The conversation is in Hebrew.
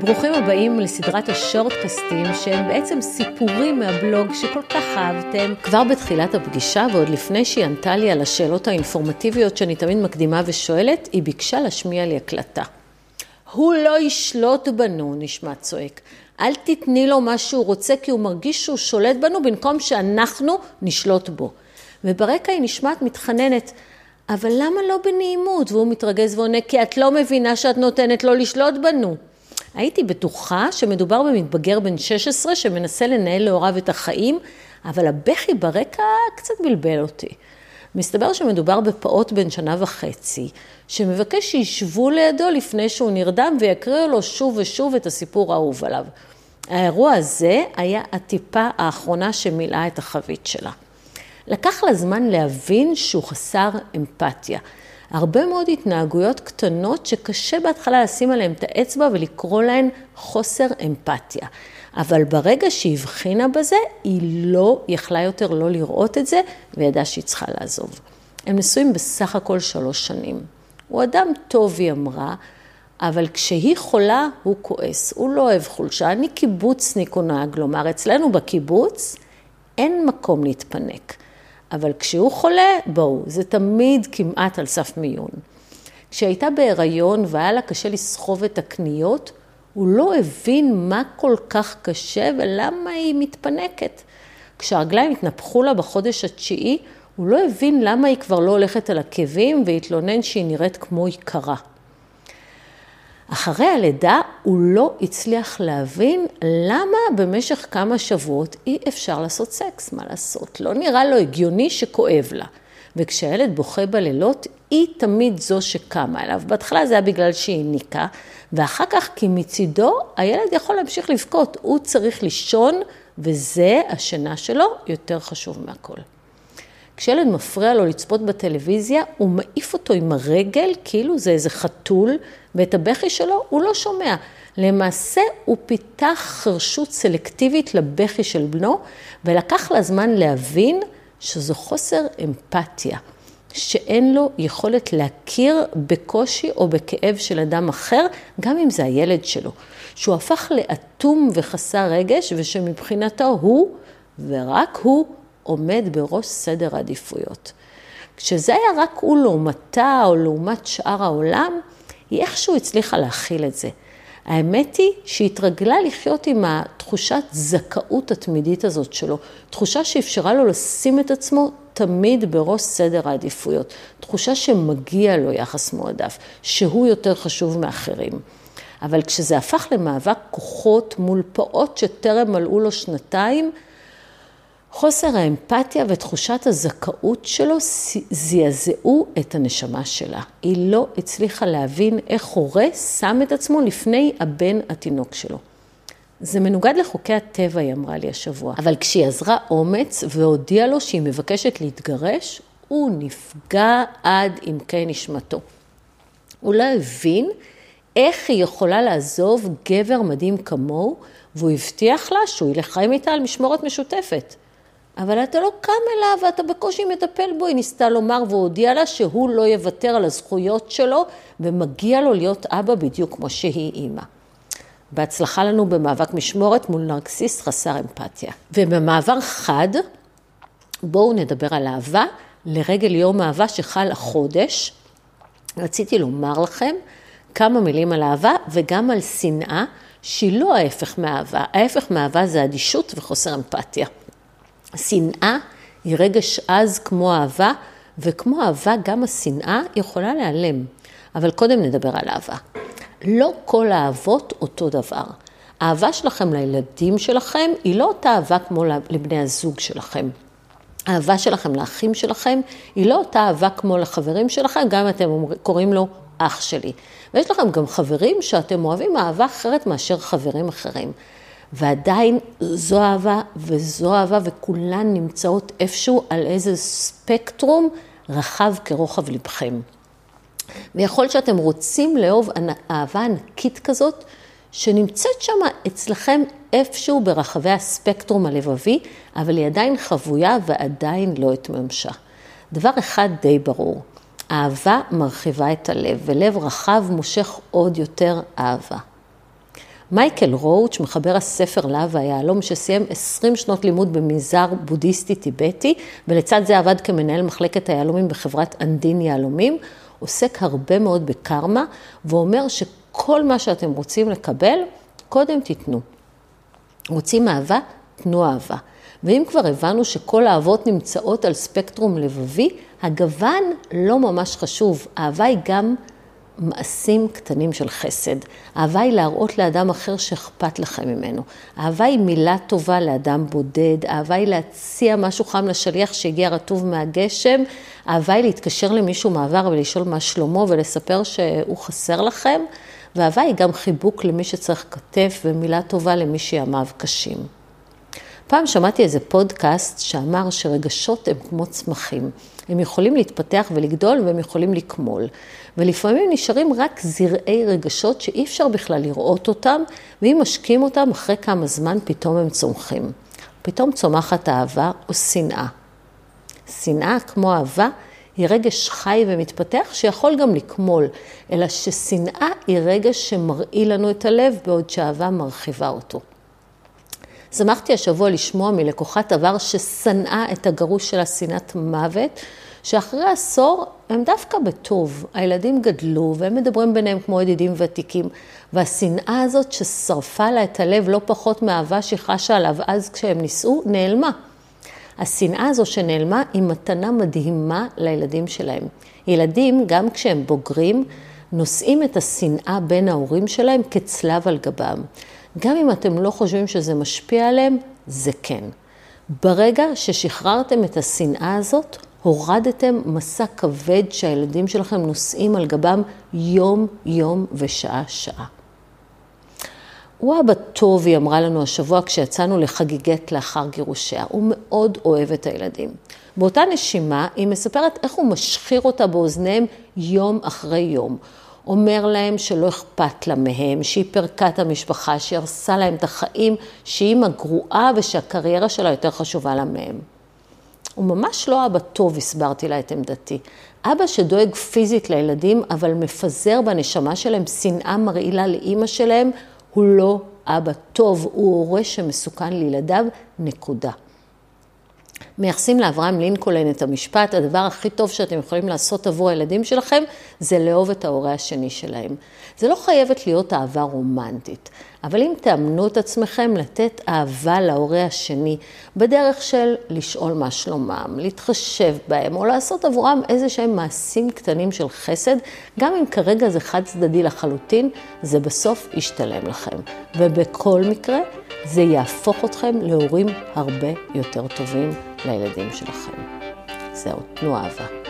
ברוכים הבאים לסדרת השורטקסטים שהם בעצם סיפורים מהבלוג שכל כך אהבתם. כבר בתחילת הפגישה ועוד לפני שהיא ענתה לי על השאלות האינפורמטיביות שאני תמיד מקדימה ושואלת, היא ביקשה להשמיע לי הקלטה. הוא לא ישלוט בנו, נשמע צועק. אל תתני לו מה שהוא רוצה כי הוא מרגיש שהוא שולט בנו במקום שאנחנו נשלוט בו. וברקע היא נשמעת מתחננת, אבל למה לא בנעימות? והוא מתרגז ועונה, כי את לא מבינה שאת נותנת לו לשלוט בנו. הייתי בטוחה שמדובר במתבגר בן 16 שמנסה לנהל להוריו את החיים, אבל הבכי ברקע קצת בלבל אותי. מסתבר שמדובר בפעוט בן שנה וחצי, שמבקש שישבו לידו לפני שהוא נרדם ויקריאו לו שוב ושוב את הסיפור האהוב עליו. האירוע הזה היה הטיפה האחרונה שמילאה את החבית שלה. לקח לה זמן להבין שהוא חסר אמפתיה. הרבה מאוד התנהגויות קטנות שקשה בהתחלה לשים עליהן את האצבע ולקרוא להן חוסר אמפתיה. אבל ברגע שהיא הבחינה בזה, היא לא יכלה יותר לא לראות את זה, וידעה שהיא צריכה לעזוב. הם נשואים בסך הכל שלוש שנים. הוא אדם טוב, היא אמרה, אבל כשהיא חולה, הוא כועס. הוא לא אוהב חולשה. אני קיבוצניק, הוא נהג לומר. אצלנו בקיבוץ אין מקום להתפנק. אבל כשהוא חולה, בואו, זה תמיד כמעט על סף מיון. כשהייתה בהיריון והיה לה קשה לסחוב את הקניות, הוא לא הבין מה כל כך קשה ולמה היא מתפנקת. כשהרגליים התנפחו לה בחודש התשיעי, הוא לא הבין למה היא כבר לא הולכת על עקבים והתלונן שהיא נראית כמו יקרה. אחרי הלידה הוא לא הצליח להבין למה במשך כמה שבועות אי אפשר לעשות סקס, מה לעשות? לא נראה לו הגיוני שכואב לה. וכשהילד בוכה בלילות, היא תמיד זו שקמה אליו. בהתחלה זה היה בגלל שהיא ניקה, ואחר כך כי מצידו הילד יכול להמשיך לבכות, הוא צריך לישון, וזה, השינה שלו, יותר חשוב מהכל. כשילד מפריע לו לצפות בטלוויזיה, הוא מעיף אותו עם הרגל, כאילו זה איזה חתול, ואת הבכי שלו הוא לא שומע. למעשה הוא פיתח חרשות סלקטיבית לבכי של בנו, ולקח לה זמן להבין שזו חוסר אמפתיה, שאין לו יכולת להכיר בקושי או בכאב של אדם אחר, גם אם זה הילד שלו. שהוא הפך לאטום וחסר רגש, ושמבחינתו הוא, ורק הוא, עומד בראש סדר העדיפויות. כשזה היה רק הוא לעומתה או לעומת שאר העולם, היא איכשהו הצליחה להכיל את זה. האמת היא שהיא התרגלה לחיות עם התחושת זכאות התמידית הזאת שלו, תחושה שאפשרה לו לשים את עצמו תמיד בראש סדר העדיפויות, תחושה שמגיע לו יחס מועדף, שהוא יותר חשוב מאחרים. אבל כשזה הפך למאבק כוחות מול פעוט שטרם מלאו לו שנתיים, חוסר האמפתיה ותחושת הזכאות שלו זעזעו את הנשמה שלה. היא לא הצליחה להבין איך הורה שם את עצמו לפני הבן התינוק שלו. זה מנוגד לחוקי הטבע, היא אמרה לי השבוע. אבל כשהיא עזרה אומץ והודיעה לו שהיא מבקשת להתגרש, הוא נפגע עד עמקי נשמתו. הוא לא הבין איך היא יכולה לעזוב גבר מדהים כמוהו, והוא הבטיח לה שהוא ילך חיים איתה על משמורת משותפת. אבל אתה לא קם אליו ואתה בקושי מטפל בו, היא ניסתה לומר והודיעה לה שהוא לא יוותר על הזכויות שלו ומגיע לו להיות אבא בדיוק כמו שהיא אימא. בהצלחה לנו במאבק משמורת מול נרקסיסט חסר אמפתיה. ובמעבר חד, בואו נדבר על אהבה. לרגל יום אהבה שחל החודש, רציתי לומר לכם כמה מילים על אהבה וגם על שנאה, שהיא לא ההפך מאהבה. ההפך מאהבה זה אדישות וחוסר אמפתיה. שנאה היא רגש עז כמו אהבה, וכמו אהבה גם השנאה יכולה להיעלם. אבל קודם נדבר על אהבה. לא כל האהבות אותו דבר. האהבה שלכם לילדים שלכם היא לא אותה אהבה כמו לבני הזוג שלכם. האהבה שלכם לאחים שלכם היא לא אותה אהבה כמו לחברים שלכם, גם אם אתם קוראים לו אח שלי. ויש לכם גם חברים שאתם אוהבים אהבה אחרת מאשר חברים אחרים. ועדיין זו אהבה וזו אהבה, וכולן נמצאות איפשהו על איזה ספקטרום רחב כרוחב לבכם. ויכול שאתם רוצים לאהוב אהבה ענקית כזאת, שנמצאת שם אצלכם איפשהו ברחבי הספקטרום הלבבי, אבל היא עדיין חבויה ועדיין לא התממשה. דבר אחד די ברור, אהבה מרחיבה את הלב, ולב רחב מושך עוד יותר אהבה. מייקל רואוץ', מחבר הספר להב היהלום, שסיים 20 שנות לימוד במנזר בודהיסטי טיבטי, ולצד זה עבד כמנהל מחלקת היהלומים בחברת אנדין יהלומים, עוסק הרבה מאוד בקרמה, ואומר שכל מה שאתם רוצים לקבל, קודם תיתנו. רוצים אהבה? תנו אהבה. ואם כבר הבנו שכל האהבות נמצאות על ספקטרום לבבי, הגוון לא ממש חשוב. אהבה היא גם מעשים קטנים של חסד. אהבה היא להראות לאדם אחר שאכפת לכם ממנו. אהבה היא מילה טובה לאדם בודד. אהבה היא להציע משהו חם לשליח שהגיע רטוב מהגשם. אהבה היא להתקשר למישהו מעבר ולשאול מה שלמה ולספר שהוא חסר לכם. ואהבה היא גם חיבוק למי שצריך כתף ומילה טובה למי שימיו קשים. פעם שמעתי איזה פודקאסט שאמר שרגשות הם כמו צמחים. הם יכולים להתפתח ולגדול והם יכולים לקמול. ולפעמים נשארים רק זרעי רגשות שאי אפשר בכלל לראות אותם, ואם משקים אותם, אחרי כמה זמן פתאום הם צומחים. פתאום צומחת אהבה או שנאה. שנאה כמו אהבה היא רגש חי ומתפתח שיכול גם לקמול, אלא ששנאה היא רגש שמרעיל לנו את הלב, בעוד שאהבה מרחיבה אותו. שמחתי השבוע לשמוע מלקוחת עבר ששנאה את הגרוש שלה שנאת מוות, שאחרי עשור הם דווקא בטוב. הילדים גדלו והם מדברים ביניהם כמו ידידים ותיקים, והשנאה הזאת ששרפה לה את הלב לא פחות מאהבה שהיא חשה עליו אז כשהם נישאו, נעלמה. השנאה הזו שנעלמה היא מתנה מדהימה לילדים שלהם. ילדים, גם כשהם בוגרים, נושאים את השנאה בין ההורים שלהם כצלב על גבם. גם אם אתם לא חושבים שזה משפיע עליהם, זה כן. ברגע ששחררתם את השנאה הזאת, הורדתם מסע כבד שהילדים שלכם נושאים על גבם יום-יום ושעה-שעה. הוא אבא טוב, היא אמרה לנו השבוע כשיצאנו לחגיגת לאחר גירושיה. הוא מאוד אוהב את הילדים. באותה נשימה, היא מספרת איך הוא משחיר אותה באוזניהם יום אחרי יום. אומר להם שלא אכפת לה מהם, שהיא פירקה את המשפחה, שהיא הרסה להם את החיים, שהיא אימא גרועה ושהקריירה שלה יותר חשובה לה מהם. הוא ממש לא אבא טוב, הסברתי לה את עמדתי. אבא שדואג פיזית לילדים, אבל מפזר בנשמה שלהם שנאה מרעילה לאימא שלהם, הוא לא אבא טוב, הוא הורה שמסוכן לילדיו, נקודה. מייחסים לאברהם לינקולן את המשפט, הדבר הכי טוב שאתם יכולים לעשות עבור הילדים שלכם, זה לאהוב את ההורה השני שלהם. זה לא חייבת להיות אהבה רומנטית, אבל אם תאמנו את עצמכם לתת אהבה להורה השני, בדרך של לשאול מה שלומם, להתחשב בהם, או לעשות עבורם איזה שהם מעשים קטנים של חסד, גם אם כרגע זה חד צדדי לחלוטין, זה בסוף ישתלם לכם. ובכל מקרה, זה יהפוך אתכם להורים הרבה יותר טובים לילדים שלכם. זהו, תנו אהבה.